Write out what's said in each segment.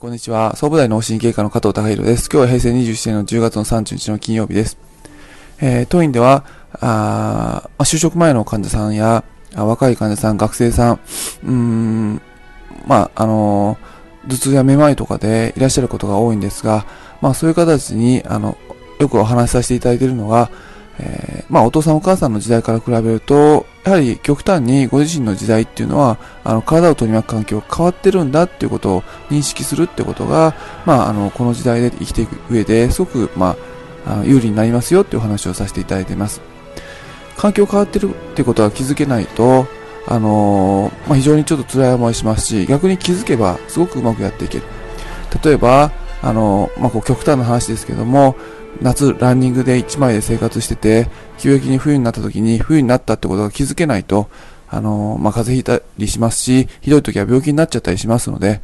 こんにちは。総武大脳神経科の加藤隆弘です。今日は平成27年の10月の30日の金曜日です。えー、当院では、あ就職前の患者さんや、若い患者さん、学生さん、うん、まあ、あのー、頭痛やめまいとかでいらっしゃることが多いんですが、まあ、そういう方たちに、あの、よくお話しさせていただいているのが、えー、まあ、お父さんお母さんの時代から比べると、やはり極端にご自身の時代っていうのは、あの、体を取り巻く環境が変わってるんだっていうことを認識するってことが、まあ、あの、この時代で生きていく上ですごく、まあ、あ有利になりますよっていうお話をさせていただいています。環境変わってるってことは気づけないと、あのー、まあ、非常にちょっと辛い思いしますし、逆に気づけばすごくうまくやっていける。例えば、あの、まあ、こう極端な話ですけども、夏ランニングで1枚で生活してて、急激に冬になった時に冬になったってことが気づけないと、あの、まあ、風邪ひいたりしますし、ひどい時は病気になっちゃったりしますので、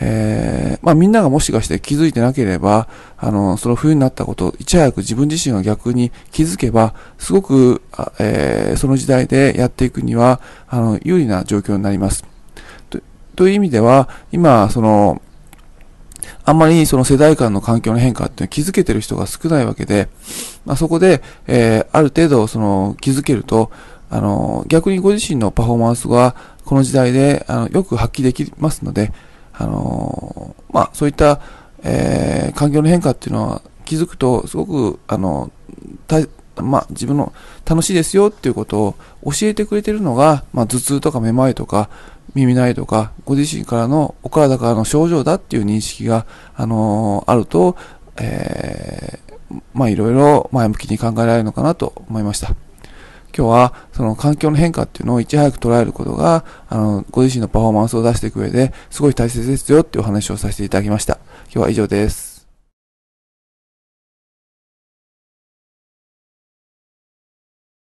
えー、まあ、みんながもしかして気づいてなければ、あの、その冬になったことをいち早く自分自身が逆に気づけば、すごく、えー、その時代でやっていくには、あの、有利な状況になります。という意味では、今、その、あんまりその世代間の環境の変化っていうの気づけてる人が少ないわけで、まあ、そこで、えー、ある程度その気づけると、あの、逆にご自身のパフォーマンスはこの時代であのよく発揮できますので、あの、まあ、そういった、えー、環境の変化っていうのは気づくとすごく、あの、まあ、自分の楽しいですよっていうことを教えてくれてるのが、まあ、頭痛とかめまいとか、耳鳴りとか、ご自身からの、お体からの症状だっていう認識が、あの、あると、えー、まあ、いろいろ前向きに考えられるのかなと思いました。今日は、その環境の変化っていうのをいち早く捉えることが、あの、ご自身のパフォーマンスを出していく上で、すごい大切ですよっていうお話をさせていただきました。今日は以上です。